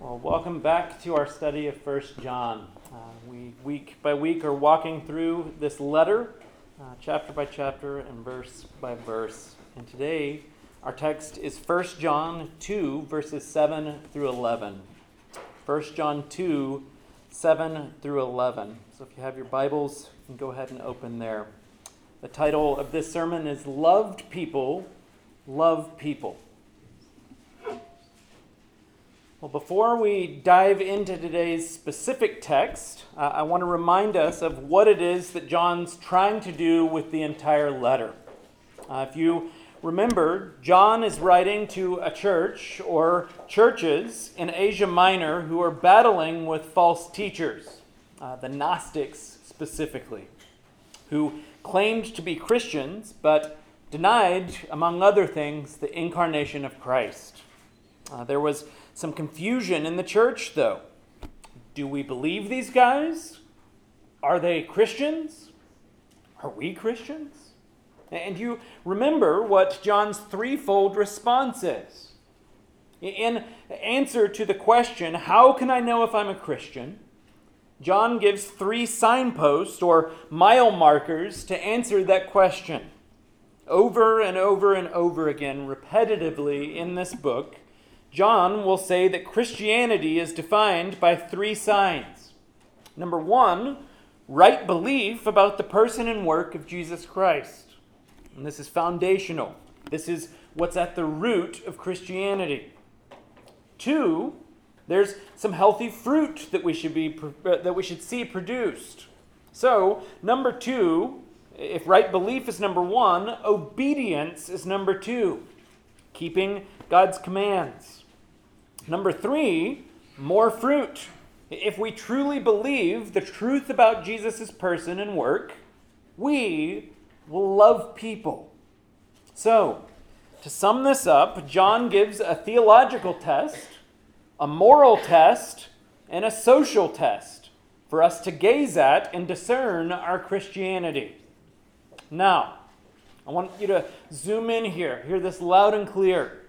Well, welcome back to our study of First John. Uh, we, week by week, are walking through this letter, uh, chapter by chapter and verse by verse. And today, our text is First John 2, verses 7 through 11. First John 2, 7 through 11. So if you have your Bibles, you can go ahead and open there. The title of this sermon is Loved People, Love People. Well, before we dive into today's specific text, uh, I want to remind us of what it is that John's trying to do with the entire letter. Uh, if you remember, John is writing to a church or churches in Asia Minor who are battling with false teachers, uh, the Gnostics specifically, who claimed to be Christians but denied, among other things, the incarnation of Christ. Uh, there was some confusion in the church, though. Do we believe these guys? Are they Christians? Are we Christians? And you remember what John's threefold response is. In answer to the question, How can I know if I'm a Christian? John gives three signposts or mile markers to answer that question. Over and over and over again, repetitively in this book, John will say that Christianity is defined by three signs. Number one, right belief about the person and work of Jesus Christ. And this is foundational. This is what's at the root of Christianity. Two, there's some healthy fruit that we should be uh, that we should see produced. So, number 2, if right belief is number 1, obedience is number 2. Keeping God's commands. Number three, more fruit. If we truly believe the truth about Jesus' person and work, we will love people. So, to sum this up, John gives a theological test, a moral test, and a social test for us to gaze at and discern our Christianity. Now, I want you to zoom in here, hear this loud and clear.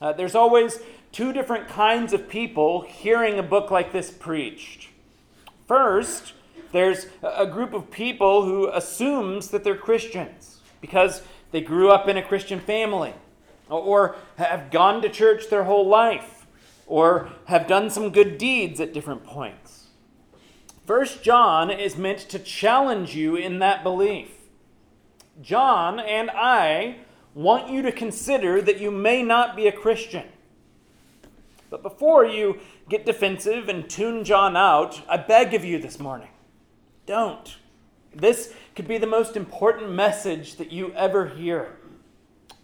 Uh, there's always two different kinds of people hearing a book like this preached. First, there's a group of people who assumes that they're Christians because they grew up in a Christian family or have gone to church their whole life or have done some good deeds at different points. First John is meant to challenge you in that belief. John and I want you to consider that you may not be a Christian. But before you get defensive and tune John out, I beg of you this morning don't. This could be the most important message that you ever hear.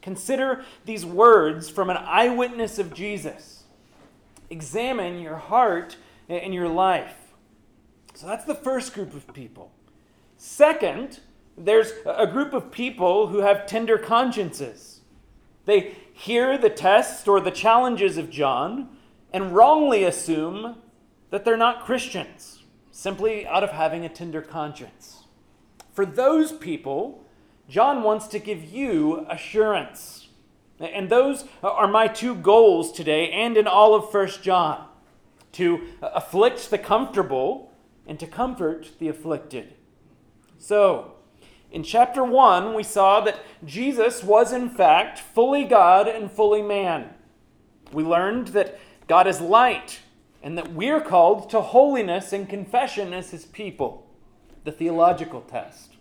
Consider these words from an eyewitness of Jesus. Examine your heart and your life. So that's the first group of people. Second, there's a group of people who have tender consciences. They hear the tests or the challenges of John and wrongly assume that they're not Christians, simply out of having a tender conscience. For those people, John wants to give you assurance. And those are my two goals today and in all of First John to afflict the comfortable and to comfort the afflicted. So, in chapter 1, we saw that Jesus was in fact fully God and fully man. We learned that God is light and that we're called to holiness and confession as his people. The theological test.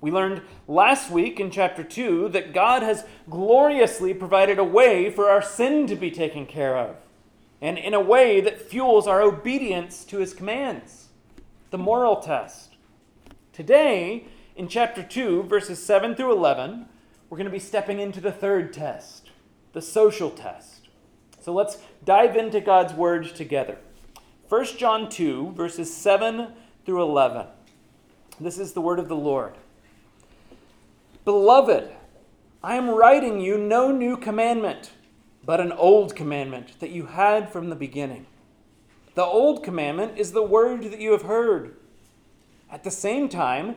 We learned last week in chapter 2 that God has gloriously provided a way for our sin to be taken care of, and in a way that fuels our obedience to his commands. The moral test. Today, in chapter 2, verses 7 through 11, we're going to be stepping into the third test, the social test. So let's dive into God's word together. 1 John 2, verses 7 through 11. This is the word of the Lord. Beloved, I am writing you no new commandment, but an old commandment that you had from the beginning. The old commandment is the word that you have heard. At the same time,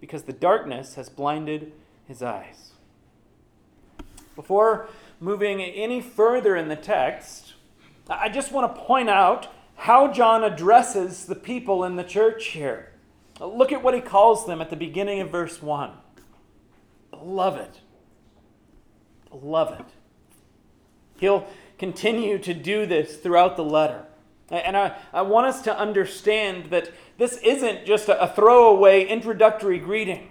because the darkness has blinded his eyes. Before moving any further in the text, I just want to point out how John addresses the people in the church here. Look at what he calls them at the beginning of verse 1 Beloved. Beloved. He'll continue to do this throughout the letter. And I, I want us to understand that this isn't just a, a throwaway introductory greeting.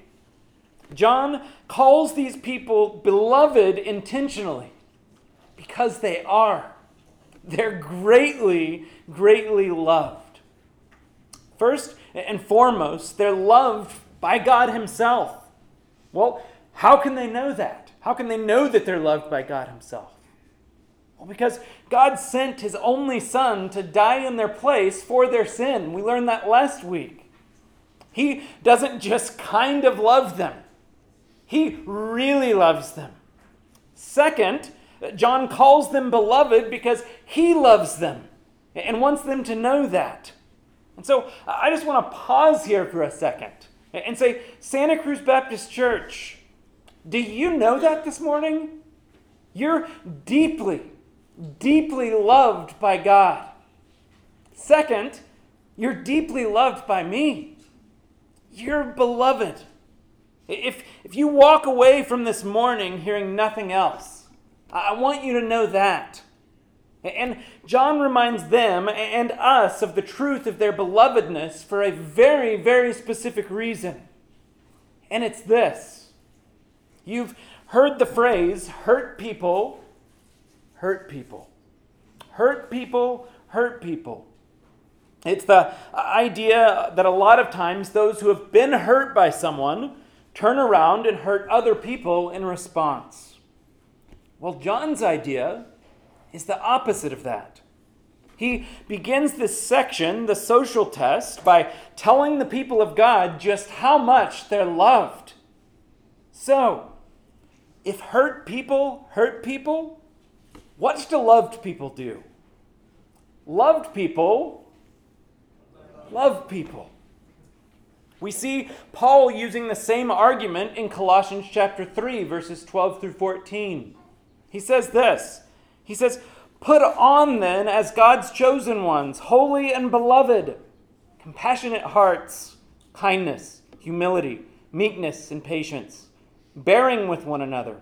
John calls these people beloved intentionally because they are. They're greatly, greatly loved. First and foremost, they're loved by God Himself. Well, how can they know that? How can they know that they're loved by God Himself? Well, because God sent His only Son to die in their place for their sin. We learned that last week. He doesn't just kind of love them, He really loves them. Second, John calls them beloved because he loves them and wants them to know that. And so I just want to pause here for a second and say, Santa Cruz Baptist Church, do you know that this morning? You're deeply, deeply loved by God. Second, you're deeply loved by me. You're beloved. If, if you walk away from this morning hearing nothing else, I want you to know that. And John reminds them and us of the truth of their belovedness for a very, very specific reason. And it's this you've heard the phrase hurt people, hurt people. Hurt people, hurt people. It's the idea that a lot of times those who have been hurt by someone turn around and hurt other people in response. Well, John's idea is the opposite of that. He begins this section, the social test, by telling the people of God just how much they're loved. So, if hurt people hurt people, what do loved people do? Loved people love people. We see Paul using the same argument in Colossians chapter 3, verses 12 through 14. He says this He says, Put on then as God's chosen ones, holy and beloved, compassionate hearts, kindness, humility, meekness, and patience, bearing with one another.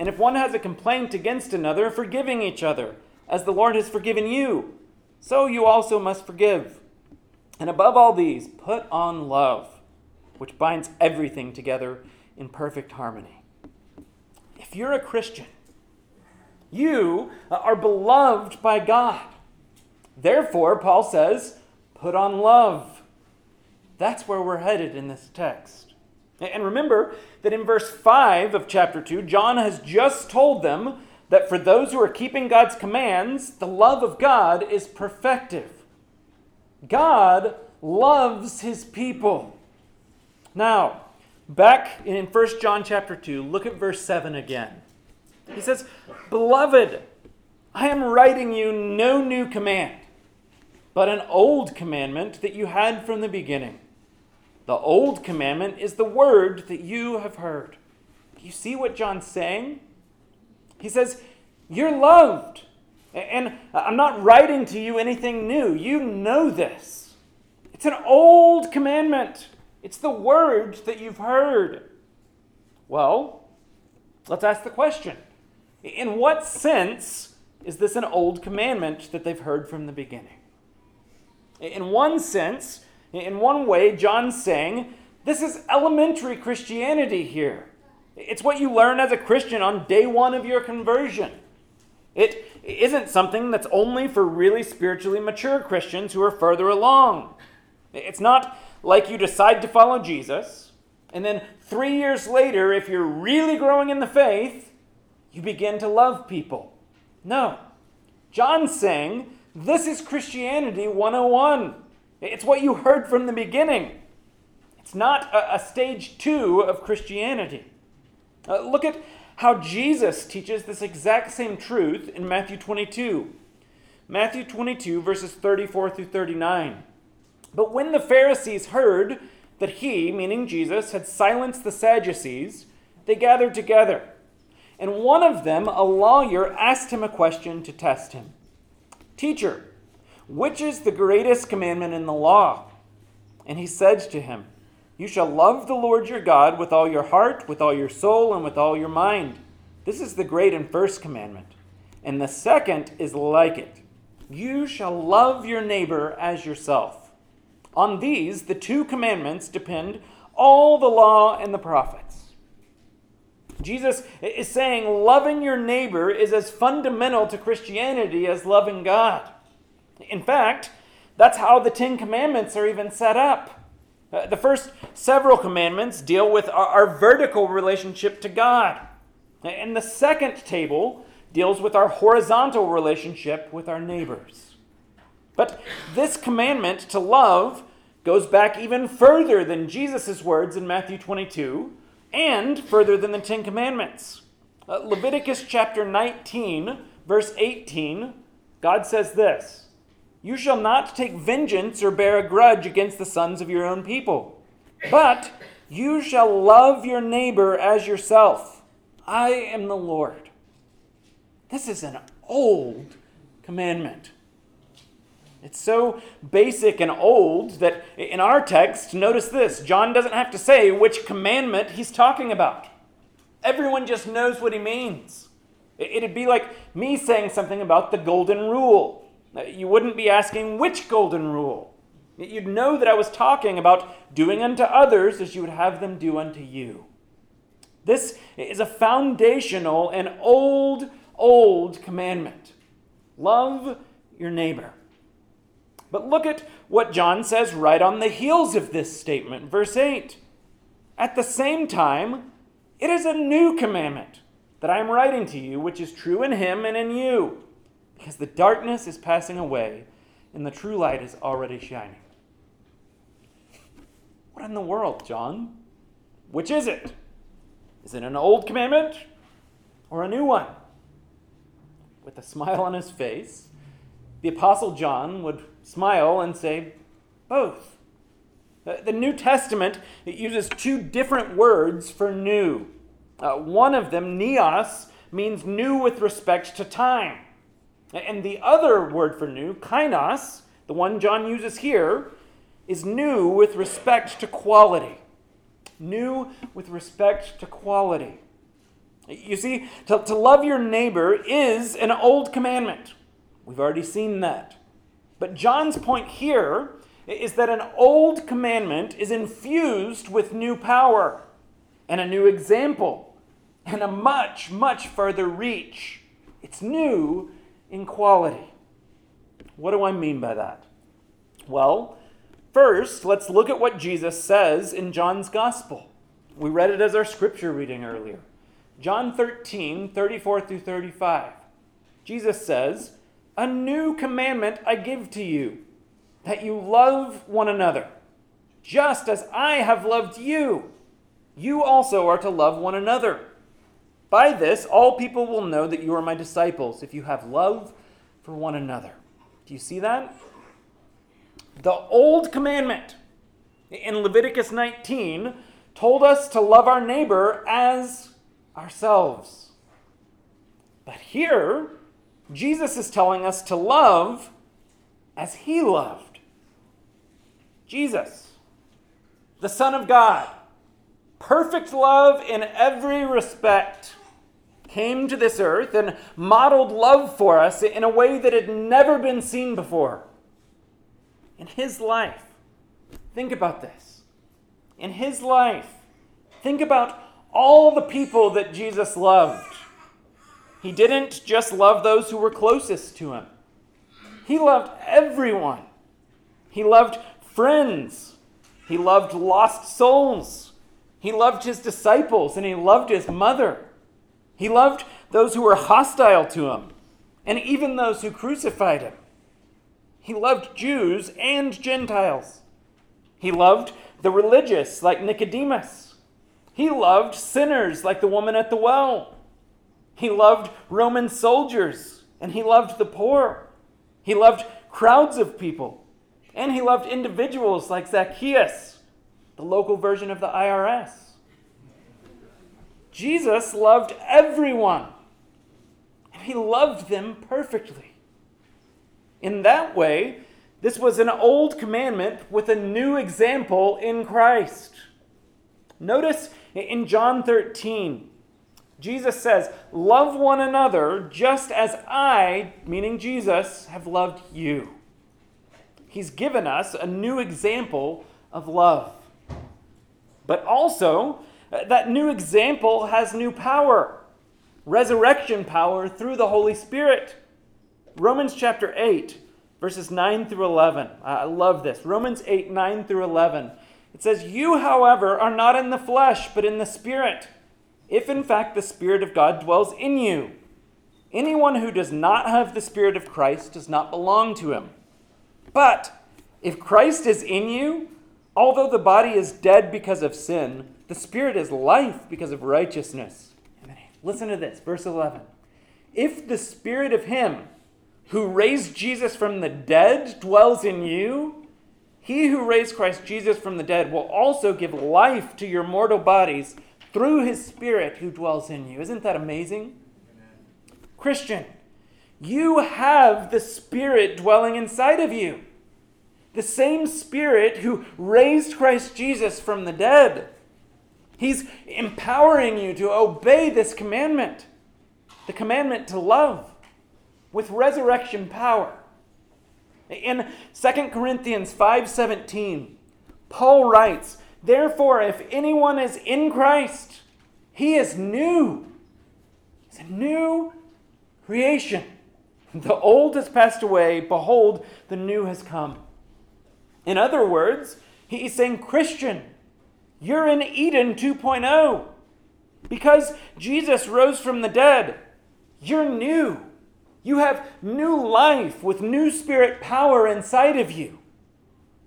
And if one has a complaint against another, forgiving each other, as the Lord has forgiven you, so you also must forgive. And above all these, put on love, which binds everything together in perfect harmony. If you're a Christian, you are beloved by God. Therefore, Paul says, put on love. That's where we're headed in this text. And remember that in verse 5 of chapter 2, John has just told them that for those who are keeping God's commands, the love of God is perfective. God loves his people. Now, back in 1 John chapter 2, look at verse 7 again. He says, Beloved, I am writing you no new command, but an old commandment that you had from the beginning. The old commandment is the word that you have heard. You see what John's saying? He says, You're loved. And I'm not writing to you anything new. You know this. It's an old commandment, it's the word that you've heard. Well, let's ask the question in what sense is this an old commandment that they've heard from the beginning? In one sense, in one way, John's saying this is elementary Christianity here. It's what you learn as a Christian on day one of your conversion. It isn't something that's only for really spiritually mature Christians who are further along. It's not like you decide to follow Jesus, and then three years later, if you're really growing in the faith, you begin to love people. No. John's saying This is Christianity 101. It's what you heard from the beginning. It's not a, a stage two of Christianity. Uh, look at how Jesus teaches this exact same truth in Matthew 22. Matthew 22, verses 34 through 39. But when the Pharisees heard that he, meaning Jesus, had silenced the Sadducees, they gathered together. And one of them, a lawyer, asked him a question to test him Teacher, which is the greatest commandment in the law? And he said to him, You shall love the Lord your God with all your heart, with all your soul, and with all your mind. This is the great and first commandment. And the second is like it You shall love your neighbor as yourself. On these, the two commandments depend all the law and the prophets. Jesus is saying loving your neighbor is as fundamental to Christianity as loving God. In fact, that's how the Ten Commandments are even set up. Uh, the first several commandments deal with our, our vertical relationship to God. And the second table deals with our horizontal relationship with our neighbors. But this commandment to love goes back even further than Jesus' words in Matthew 22 and further than the Ten Commandments. Uh, Leviticus chapter 19, verse 18, God says this You shall not take vengeance or bear a grudge against the sons of your own people, but you shall love your neighbor as yourself. I am the Lord. This is an old commandment. It's so basic and old that in our text, notice this John doesn't have to say which commandment he's talking about. Everyone just knows what he means. It'd be like me saying something about the golden rule. You wouldn't be asking which golden rule. You'd know that I was talking about doing unto others as you would have them do unto you. This is a foundational and old, old commandment. Love your neighbor. But look at what John says right on the heels of this statement, verse 8. At the same time, it is a new commandment that I am writing to you, which is true in him and in you, because the darkness is passing away and the true light is already shining. What in the world, John? Which is it? Is it an old commandment or a new one? With a smile on his face, the Apostle John would smile and say, both. The New Testament uses two different words for new. Uh, one of them, neos, means new with respect to time. And the other word for new, kainos, the one John uses here, is new with respect to quality. New with respect to quality. You see, to, to love your neighbor is an old commandment. We've already seen that. But John's point here is that an old commandment is infused with new power and a new example and a much, much further reach. It's new in quality. What do I mean by that? Well, first, let's look at what Jesus says in John's Gospel. We read it as our scripture reading earlier. John 13, 34 through 35. Jesus says, a new commandment I give to you, that you love one another. Just as I have loved you, you also are to love one another. By this, all people will know that you are my disciples, if you have love for one another. Do you see that? The old commandment in Leviticus 19 told us to love our neighbor as ourselves. But here, Jesus is telling us to love as he loved. Jesus, the Son of God, perfect love in every respect, came to this earth and modeled love for us in a way that had never been seen before. In his life, think about this. In his life, think about all the people that Jesus loved. He didn't just love those who were closest to him, he loved everyone. He loved friends, he loved lost souls, he loved his disciples, and he loved his mother. He loved those who were hostile to him, and even those who crucified him. He loved Jews and Gentiles. He loved the religious, like Nicodemus. He loved sinners, like the woman at the well. He loved Roman soldiers, and he loved the poor. He loved crowds of people, and he loved individuals like Zacchaeus, the local version of the IRS. Jesus loved everyone, and he loved them perfectly. In that way, this was an old commandment with a new example in Christ. Notice in John 13, Jesus says, Love one another just as I, meaning Jesus, have loved you. He's given us a new example of love. But also, that new example has new power resurrection power through the Holy Spirit. Romans chapter 8, verses 9 through 11. I love this. Romans 8, 9 through 11. It says, You, however, are not in the flesh, but in the Spirit, if in fact the Spirit of God dwells in you. Anyone who does not have the Spirit of Christ does not belong to him. But if Christ is in you, although the body is dead because of sin, the Spirit is life because of righteousness. Listen to this, verse 11. If the Spirit of Him who raised Jesus from the dead dwells in you, he who raised Christ Jesus from the dead will also give life to your mortal bodies through his Spirit who dwells in you. Isn't that amazing? Amen. Christian, you have the Spirit dwelling inside of you. The same Spirit who raised Christ Jesus from the dead. He's empowering you to obey this commandment the commandment to love with resurrection power. In 2 Corinthians 5:17, Paul writes, "Therefore if anyone is in Christ, he is new. He's a new creation. The old has passed away, behold, the new has come." In other words, he's saying, "Christian, you're in Eden 2.0. Because Jesus rose from the dead, you're new. You have new life with new spirit power inside of you.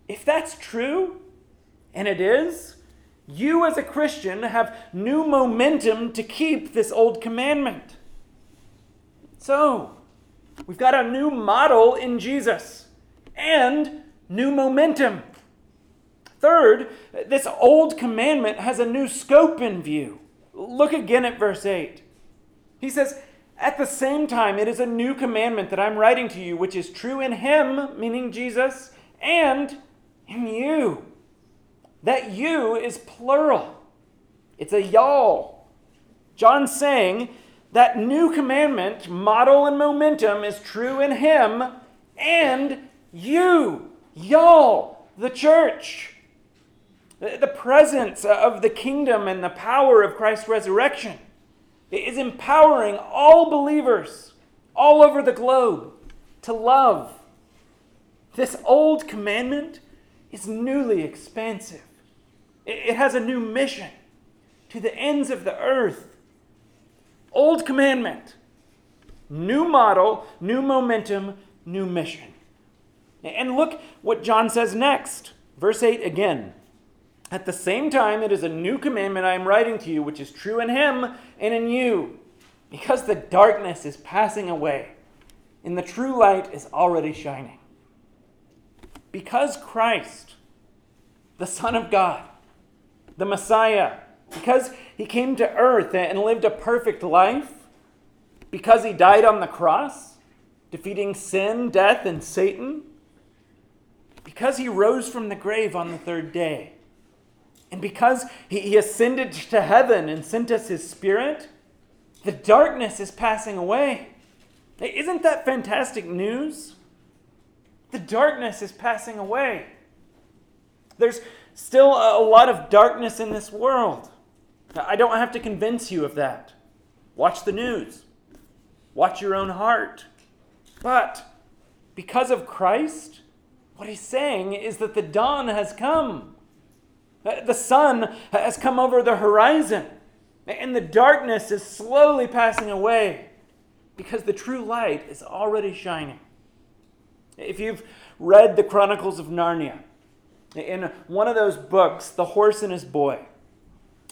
If that's true, and it is, you as a Christian have new momentum to keep this old commandment. So, we've got a new model in Jesus and new momentum. Third, this old commandment has a new scope in view. Look again at verse 8. He says, At the same time, it is a new commandment that I'm writing to you, which is true in him, meaning Jesus, and in you. That you is plural, it's a y'all. John's saying that new commandment, model and momentum, is true in him and you, y'all, the church the presence of the kingdom and the power of Christ's resurrection is empowering all believers all over the globe to love. This old commandment is newly expansive, it has a new mission to the ends of the earth. Old commandment, new model, new momentum, new mission. And look what John says next. Verse 8 again. At the same time, it is a new commandment I am writing to you, which is true in him and in you, because the darkness is passing away and the true light is already shining. Because Christ, the Son of God, the Messiah, because he came to earth and lived a perfect life, because he died on the cross, defeating sin, death, and Satan, because he rose from the grave on the third day and because he, he ascended to heaven and sent us his spirit, the darkness is passing away. Isn't that fantastic news? The darkness is passing away. There's still a lot of darkness in this world. I don't have to convince you of that. Watch the news, watch your own heart. But because of Christ, what he's saying is that the dawn has come. Uh, the sun has come over the horizon, and the darkness is slowly passing away because the true light is already shining. If you've read the Chronicles of Narnia, in one of those books, The Horse and His Boy,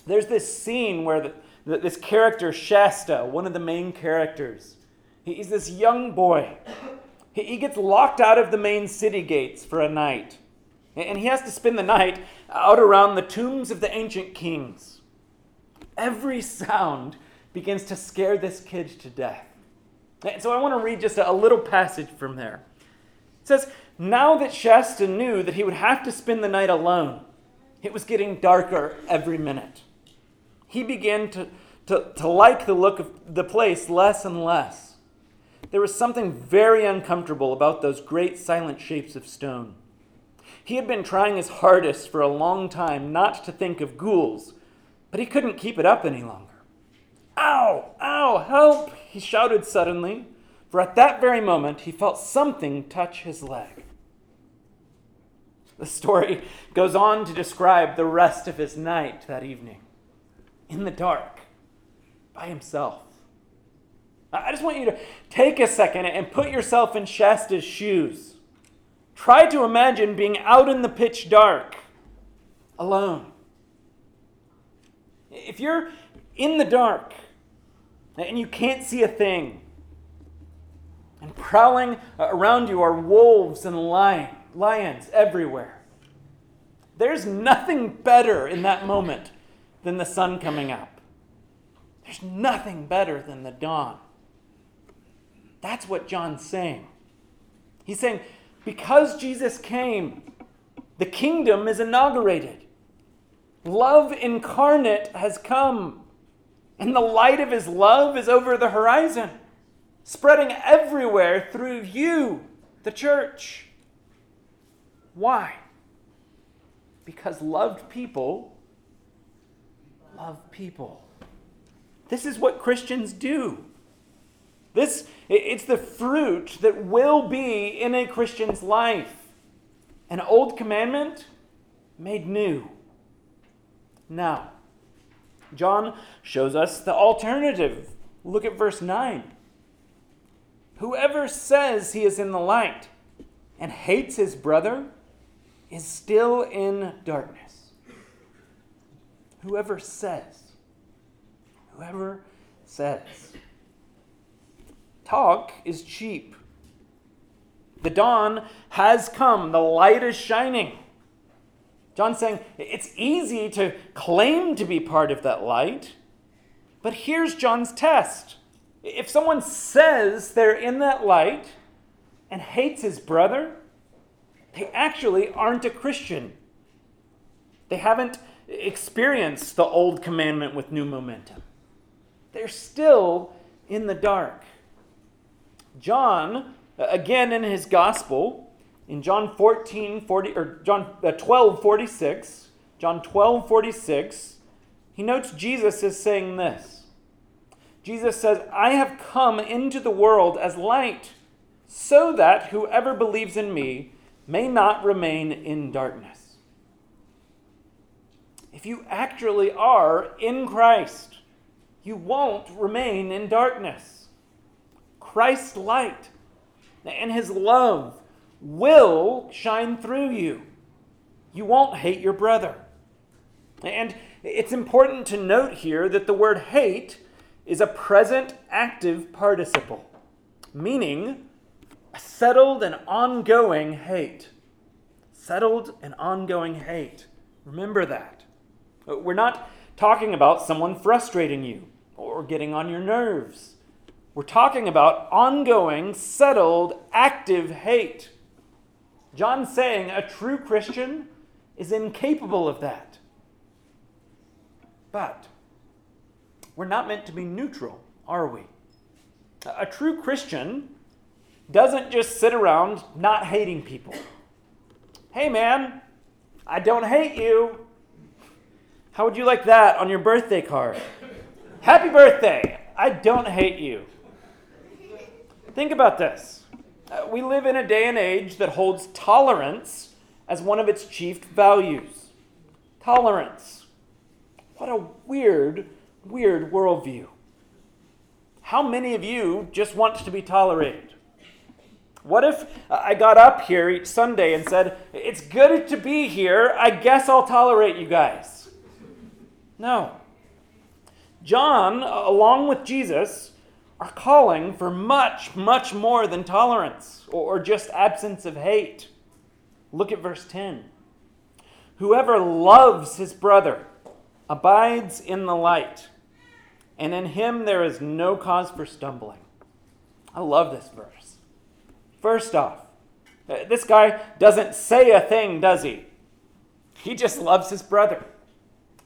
there's this scene where the, this character, Shasta, one of the main characters, he's this young boy. He gets locked out of the main city gates for a night. And he has to spend the night out around the tombs of the ancient kings. Every sound begins to scare this kid to death. And so I want to read just a little passage from there. It says, Now that Shasta knew that he would have to spend the night alone, it was getting darker every minute. He began to, to, to like the look of the place less and less. There was something very uncomfortable about those great silent shapes of stone. He had been trying his hardest for a long time not to think of ghouls, but he couldn't keep it up any longer. Ow! Ow! Help! He shouted suddenly, for at that very moment he felt something touch his leg. The story goes on to describe the rest of his night that evening in the dark by himself. I just want you to take a second and put yourself in Shasta's shoes. Try to imagine being out in the pitch dark, alone. If you're in the dark and you can't see a thing, and prowling around you are wolves and lion, lions everywhere, there's nothing better in that moment than the sun coming up. There's nothing better than the dawn. That's what John's saying. He's saying, because Jesus came, the kingdom is inaugurated. Love incarnate has come, and the light of his love is over the horizon, spreading everywhere through you, the church. Why? Because loved people love people. This is what Christians do. This it's the fruit that will be in a Christian's life. An old commandment made new. Now, John shows us the alternative. Look at verse 9. Whoever says he is in the light and hates his brother is still in darkness. Whoever says, whoever says. Talk is cheap. The dawn has come, the light is shining. John's saying it's easy to claim to be part of that light, but here's John's test. If someone says they're in that light and hates his brother, they actually aren't a Christian. They haven't experienced the old commandment with new momentum. They're still in the dark. John, again in his gospel, in John 14, 40, or John uh, 12, 46, John 12, 46, he notes Jesus is saying this. Jesus says, I have come into the world as light, so that whoever believes in me may not remain in darkness. If you actually are in Christ, you won't remain in darkness. Christ's light and his love will shine through you. You won't hate your brother. And it's important to note here that the word hate is a present active participle, meaning a settled and ongoing hate. Settled and ongoing hate. Remember that. We're not talking about someone frustrating you or getting on your nerves. We're talking about ongoing, settled, active hate. John's saying a true Christian is incapable of that. But we're not meant to be neutral, are we? A true Christian doesn't just sit around not hating people. Hey, man, I don't hate you. How would you like that on your birthday card? Happy birthday! I don't hate you. Think about this. Uh, we live in a day and age that holds tolerance as one of its chief values. Tolerance. What a weird, weird worldview. How many of you just want to be tolerated? What if I got up here each Sunday and said, It's good to be here. I guess I'll tolerate you guys? No. John, along with Jesus, are calling for much, much more than tolerance or just absence of hate. Look at verse 10. Whoever loves his brother abides in the light, and in him there is no cause for stumbling. I love this verse. First off, uh, this guy doesn't say a thing, does he? He just loves his brother.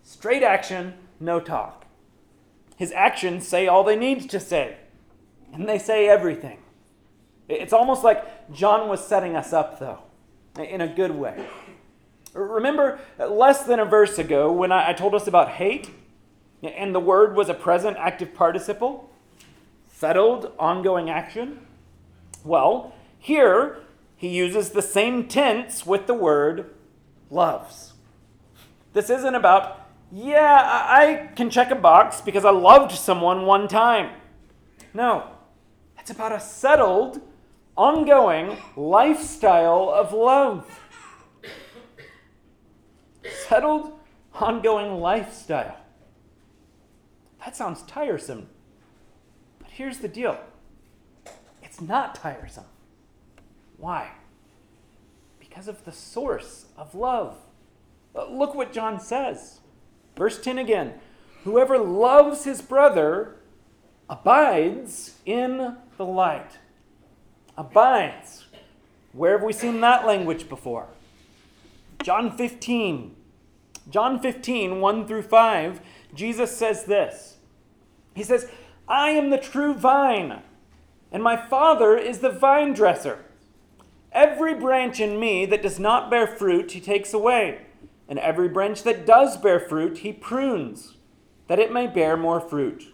Straight action, no talk. His actions say all they need to say, and they say everything. It's almost like John was setting us up, though, in a good way. Remember uh, less than a verse ago when I told us about hate, and the word was a present active participle? Settled, ongoing action? Well, here he uses the same tense with the word loves. This isn't about yeah, I can check a box because I loved someone one time. No, it's about a settled, ongoing lifestyle of love. Settled, ongoing lifestyle. That sounds tiresome. But here's the deal it's not tiresome. Why? Because of the source of love. Look what John says. Verse 10 again Whoever loves his brother abides in the light. Abides. Where have we seen that language before? John 15. John 15, 1 through 5, Jesus says this. He says, I am the true vine, and my Father is the vine dresser. Every branch in me that does not bear fruit, he takes away and every branch that does bear fruit, he prunes, that it may bear more fruit.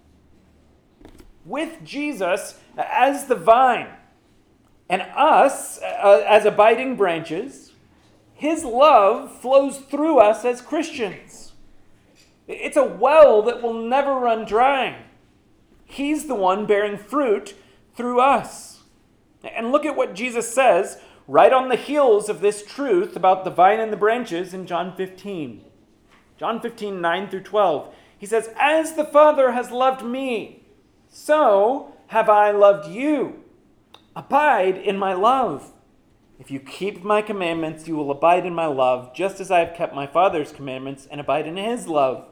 With Jesus as the vine and us uh, as abiding branches, his love flows through us as Christians. It's a well that will never run dry. He's the one bearing fruit through us. And look at what Jesus says right on the heels of this truth about the vine and the branches in John 15. John 15, 9 through 12. He says, As the Father has loved me, so have I loved you. Abide in my love. If you keep my commandments, you will abide in my love, just as I have kept my Father's commandments and abide in his love.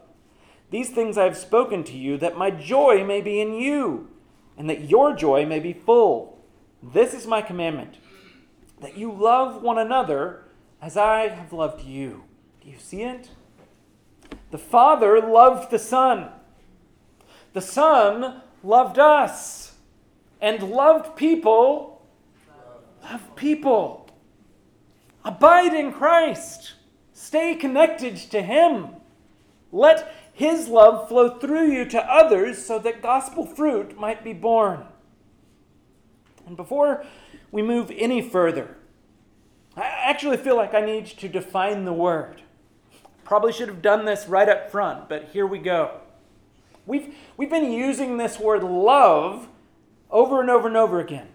These things I have spoken to you, that my joy may be in you, and that your joy may be full. This is my commandment that you love one another as I have loved you. Do you see it? The Father loved the Son. The Son loved us and loved people. Love people. Abide in Christ. Stay connected to Him. Let His love flow through you to others so that gospel fruit might be borne. And before we move any further. I actually feel like I need to define the word. Probably should have done this right up front, but here we go. We've, we've been using this word love over and over and over again.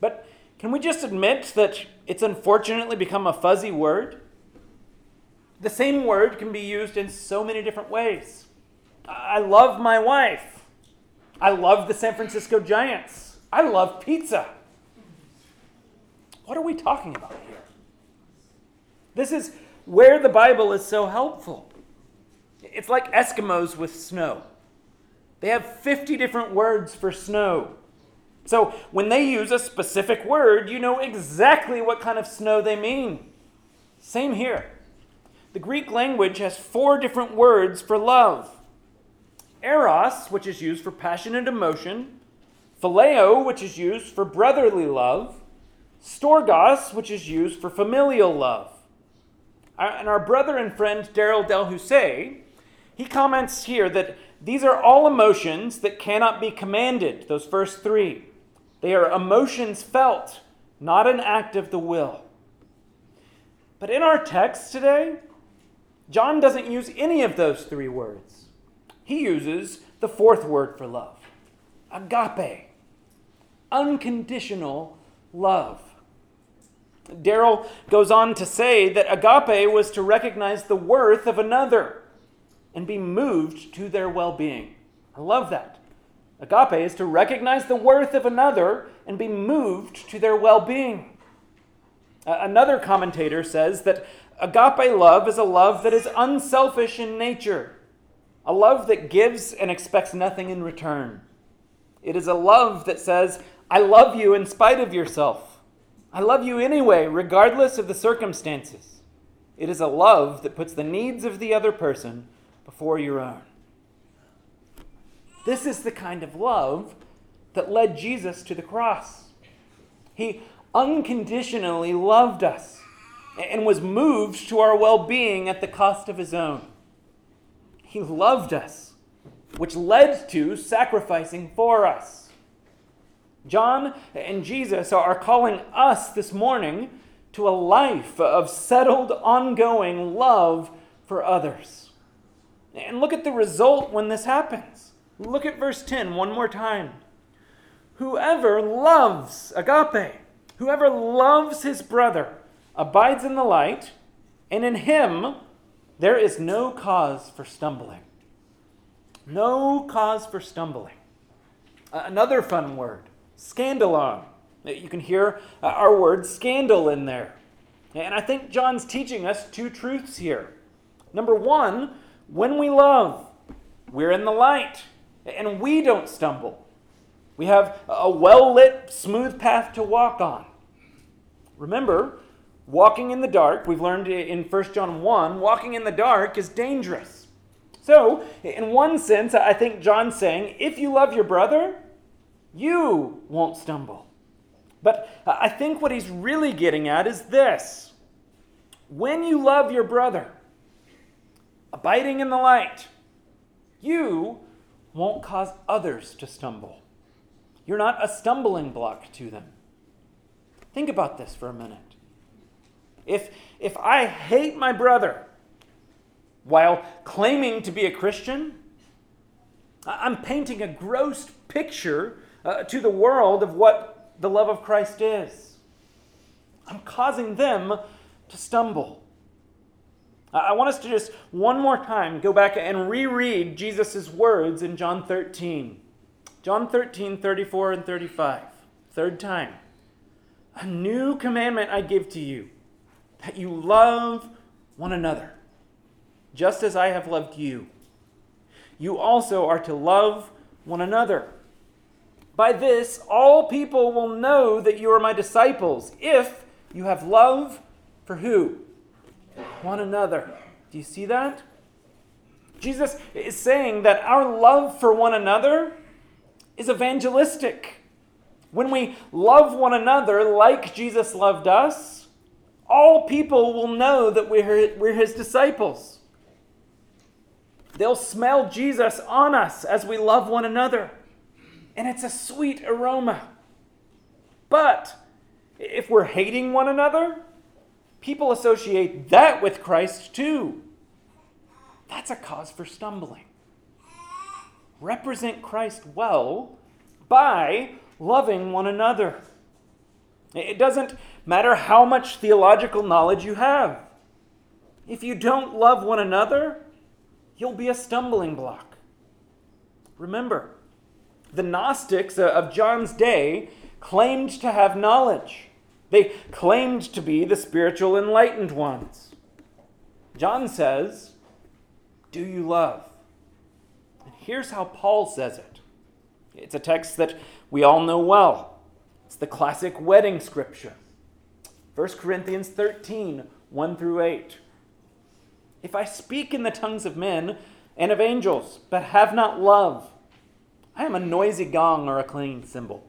But can we just admit that it's unfortunately become a fuzzy word? The same word can be used in so many different ways. I love my wife. I love the San Francisco Giants. I love pizza. What are we talking about here? This is where the Bible is so helpful. It's like Eskimos with snow. They have 50 different words for snow. So when they use a specific word, you know exactly what kind of snow they mean. Same here. The Greek language has four different words for love eros, which is used for passionate emotion, phileo, which is used for brotherly love, storgos, which is used for familial love. Uh, and our brother and friend Daryl Del he comments here that these are all emotions that cannot be commanded, those first three. They are emotions felt, not an act of the will. But in our text today, John doesn't use any of those three words. He uses the fourth word for love agape, unconditional love. Darrell goes on to say that agape was to recognize the worth of another and be moved to their well being. I love that. Agape is to recognize the worth of another and be moved to their well being. Another commentator says that agape love is a love that is unselfish in nature, a love that gives and expects nothing in return. It is a love that says, I love you in spite of yourself. I love you anyway, regardless of the circumstances. It is a love that puts the needs of the other person before your own. This is the kind of love that led Jesus to the cross. He unconditionally loved us and was moved to our well being at the cost of his own. He loved us, which led to sacrificing for us. John and Jesus are calling us this morning to a life of settled, ongoing love for others. And look at the result when this happens. Look at verse 10 one more time. Whoever loves, agape, whoever loves his brother abides in the light, and in him there is no cause for stumbling. No cause for stumbling. Another fun word scandalon. You can hear uh, our word scandal in there. And I think John's teaching us two truths here. Number one, when we love, we're in the light and we don't stumble. We have a well lit, smooth path to walk on. Remember, walking in the dark, we've learned in 1 John 1, walking in the dark is dangerous. So, in one sense, I think John's saying if you love your brother, you won't stumble. But I think what he's really getting at is this when you love your brother, abiding in the light, you won't cause others to stumble. You're not a stumbling block to them. Think about this for a minute. If, if I hate my brother while claiming to be a Christian, I'm painting a gross picture uh, to the world of what the love of Christ is. I'm causing them to stumble. I want us to just one more time go back and reread Jesus' words in John 13. John 13, 34 and 35. Third time. A new commandment I give to you that you love one another, just as I have loved you. You also are to love one another. By this, all people will know that you are my disciples, if you have love for who? One another. Do you see that? Jesus is saying that our love for one another is evangelistic. When we love one another like Jesus loved us, all people will know that we're, we're his disciples. They'll smell Jesus on us as we love one another and it's a sweet aroma. But if we're hating one another, people associate that with Christ too. That's a cause for stumbling. Represent Christ well by loving one another. It doesn't matter how much theological knowledge you have. If you don't love one another, you'll be a stumbling block. Remember, the Gnostics of John's day claimed to have knowledge. They claimed to be the spiritual enlightened ones. John says, Do you love? And here's how Paul says it it's a text that we all know well. It's the classic wedding scripture 1 Corinthians 13 1 through 8. If I speak in the tongues of men and of angels, but have not love, I am a noisy gong or a clanging cymbal.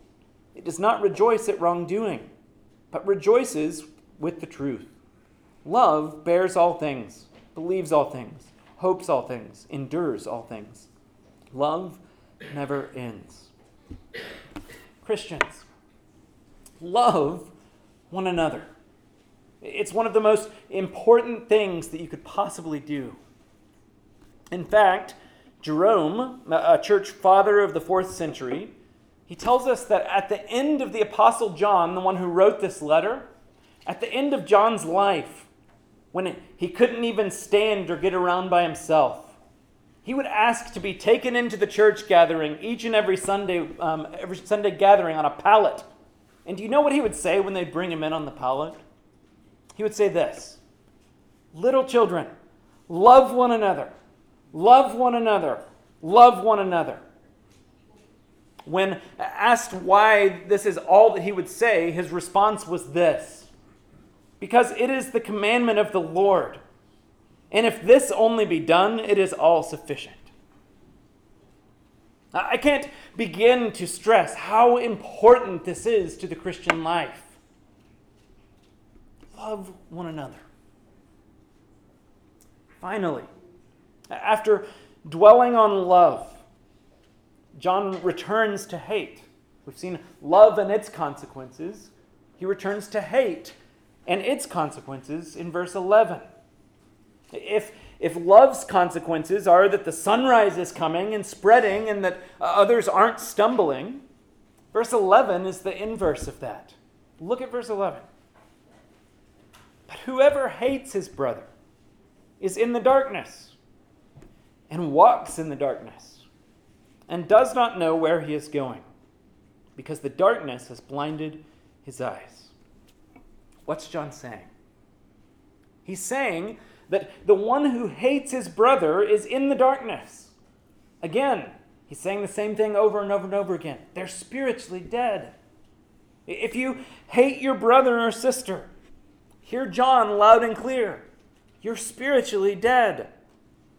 It does not rejoice at wrongdoing, but rejoices with the truth. Love bears all things, believes all things, hopes all things, endures all things. Love never ends. Christians, love one another. It's one of the most important things that you could possibly do. In fact, Jerome, a church father of the fourth century, he tells us that at the end of the Apostle John, the one who wrote this letter, at the end of John's life, when he couldn't even stand or get around by himself, he would ask to be taken into the church gathering each and every Sunday, um, every Sunday gathering on a pallet. And do you know what he would say when they'd bring him in on the pallet? He would say this Little children, love one another, love one another, love one another. When asked why this is all that he would say, his response was this Because it is the commandment of the Lord. And if this only be done, it is all sufficient. I can't begin to stress how important this is to the Christian life. Love one another. Finally, after dwelling on love, John returns to hate. We've seen love and its consequences. He returns to hate and its consequences in verse 11. If, if love's consequences are that the sunrise is coming and spreading and that uh, others aren't stumbling, verse 11 is the inverse of that. Look at verse 11. But whoever hates his brother is in the darkness and walks in the darkness and does not know where he is going, because the darkness has blinded his eyes. What's John saying? He's saying that the one who hates his brother is in the darkness. Again, he's saying the same thing over and over and over again. They're spiritually dead. If you hate your brother or sister, hear John loud and clear. You're spiritually dead.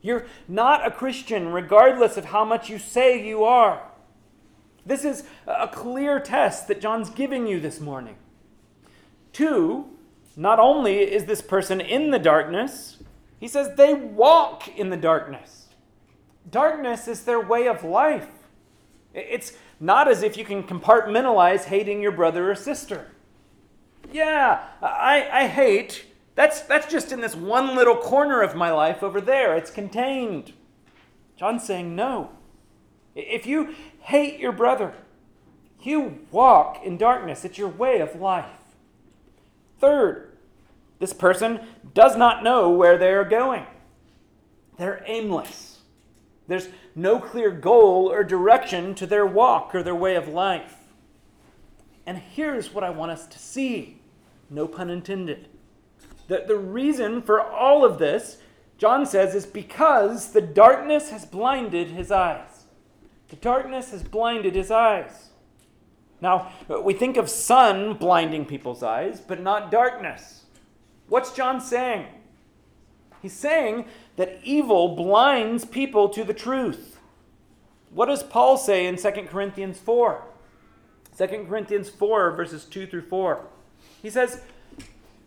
You're not a Christian, regardless of how much you say you are. This is a clear test that John's giving you this morning. Two, not only is this person in the darkness, he says they walk in the darkness. Darkness is their way of life. It's not as if you can compartmentalize hating your brother or sister. Yeah, I, I hate that's, that's just in this one little corner of my life over there. It's contained. John's saying, no. If you hate your brother, you walk in darkness. It's your way of life. Third, this person does not know where they are going. They're aimless. There's no clear goal or direction to their walk or their way of life. And here's what I want us to see no pun intended. The, the reason for all of this, John says, is because the darkness has blinded his eyes. The darkness has blinded his eyes. Now, we think of sun blinding people's eyes, but not darkness. What's John saying? He's saying that evil blinds people to the truth. What does Paul say in 2 Corinthians 4? 2 Corinthians 4, verses 2 through 4. He says,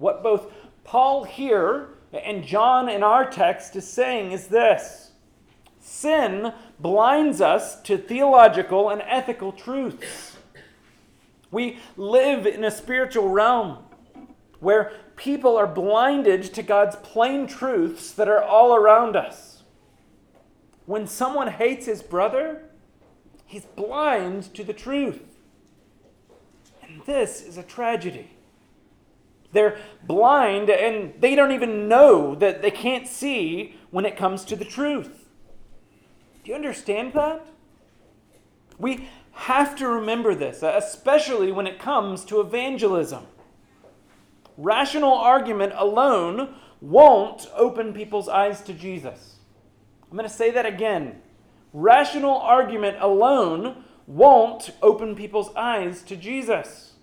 What both Paul here and John in our text is saying is this Sin blinds us to theological and ethical truths. We live in a spiritual realm where people are blinded to God's plain truths that are all around us. When someone hates his brother, he's blind to the truth. And this is a tragedy. They're blind and they don't even know that they can't see when it comes to the truth. Do you understand that? We have to remember this, especially when it comes to evangelism. Rational argument alone won't open people's eyes to Jesus. I'm going to say that again. Rational argument alone won't open people's eyes to Jesus.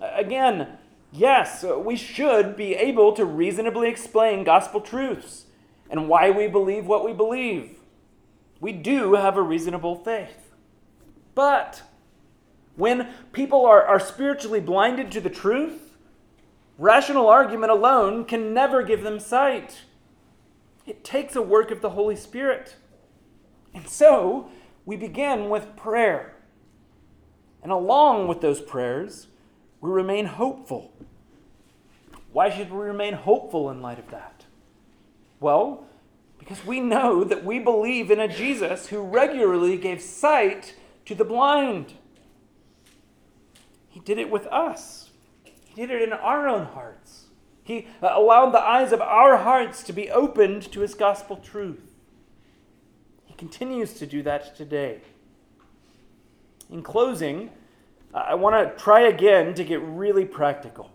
Again, yes, uh, we should be able to reasonably explain gospel truths and why we believe what we believe. We do have a reasonable faith. But when people are, are spiritually blinded to the truth, rational argument alone can never give them sight. It takes a work of the Holy Spirit. And so we begin with prayer. And along with those prayers, we remain hopeful. Why should we remain hopeful in light of that? Well, because we know that we believe in a Jesus who regularly gave sight to the blind. He did it with us, He did it in our own hearts. He uh, allowed the eyes of our hearts to be opened to His gospel truth. He continues to do that today. In closing, I want to try again to get really practical.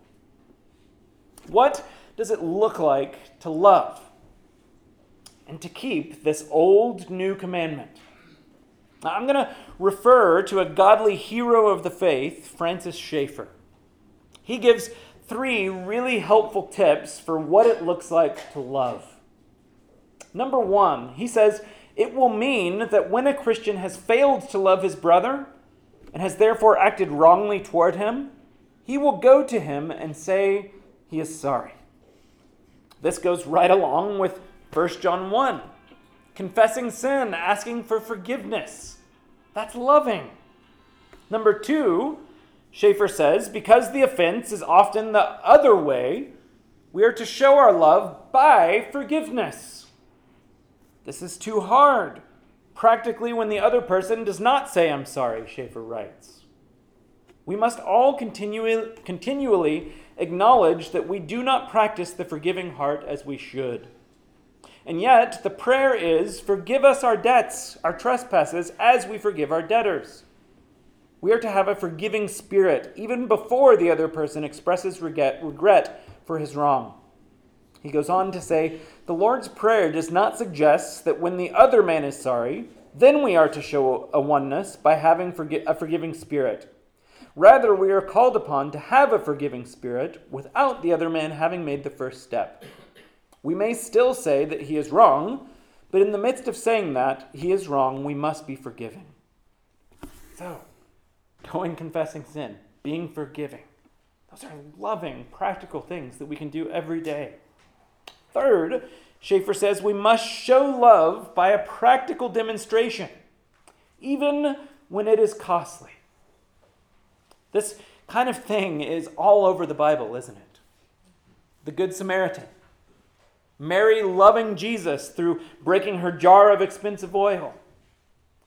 What does it look like to love? and to keep this old new commandment. Now, I'm going to refer to a godly hero of the faith, Francis Schaeffer. He gives three really helpful tips for what it looks like to love. Number one, he says it will mean that when a Christian has failed to love his brother and has therefore acted wrongly toward him, he will go to him and say he is sorry. This goes right along with 1 John 1, confessing sin, asking for forgiveness. That's loving. Number two, Schaeffer says, because the offense is often the other way, we are to show our love by forgiveness. This is too hard, practically when the other person does not say, I'm sorry, Schaeffer writes. We must all continue, continually acknowledge that we do not practice the forgiving heart as we should. And yet, the prayer is Forgive us our debts, our trespasses, as we forgive our debtors. We are to have a forgiving spirit, even before the other person expresses regret, regret for his wrong. He goes on to say The Lord's Prayer does not suggest that when the other man is sorry, then we are to show a oneness by having a forgiving spirit. Rather, we are called upon to have a forgiving spirit without the other man having made the first step. We may still say that he is wrong, but in the midst of saying that he is wrong, we must be forgiving. So, going confessing sin, being forgiving, those are loving, practical things that we can do every day. Third, Schaeffer says we must show love by a practical demonstration, even when it is costly. This kind of thing is all over the Bible, isn't it? The Good Samaritan Mary loving Jesus through breaking her jar of expensive oil.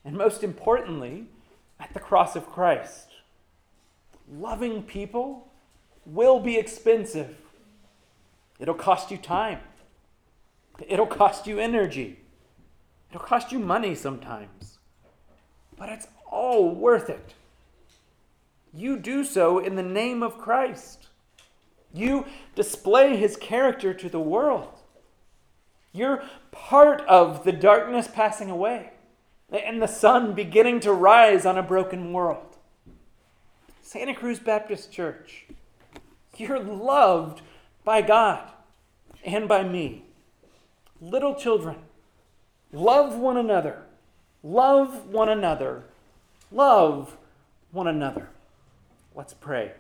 And most importantly, at the cross of Christ. Loving people will be expensive. It'll cost you time, it'll cost you energy, it'll cost you money sometimes. But it's all worth it. You do so in the name of Christ. You display his character to the world. You're part of the darkness passing away and the sun beginning to rise on a broken world. Santa Cruz Baptist Church, you're loved by God and by me. Little children, love one another. Love one another. Love one another. Let's pray.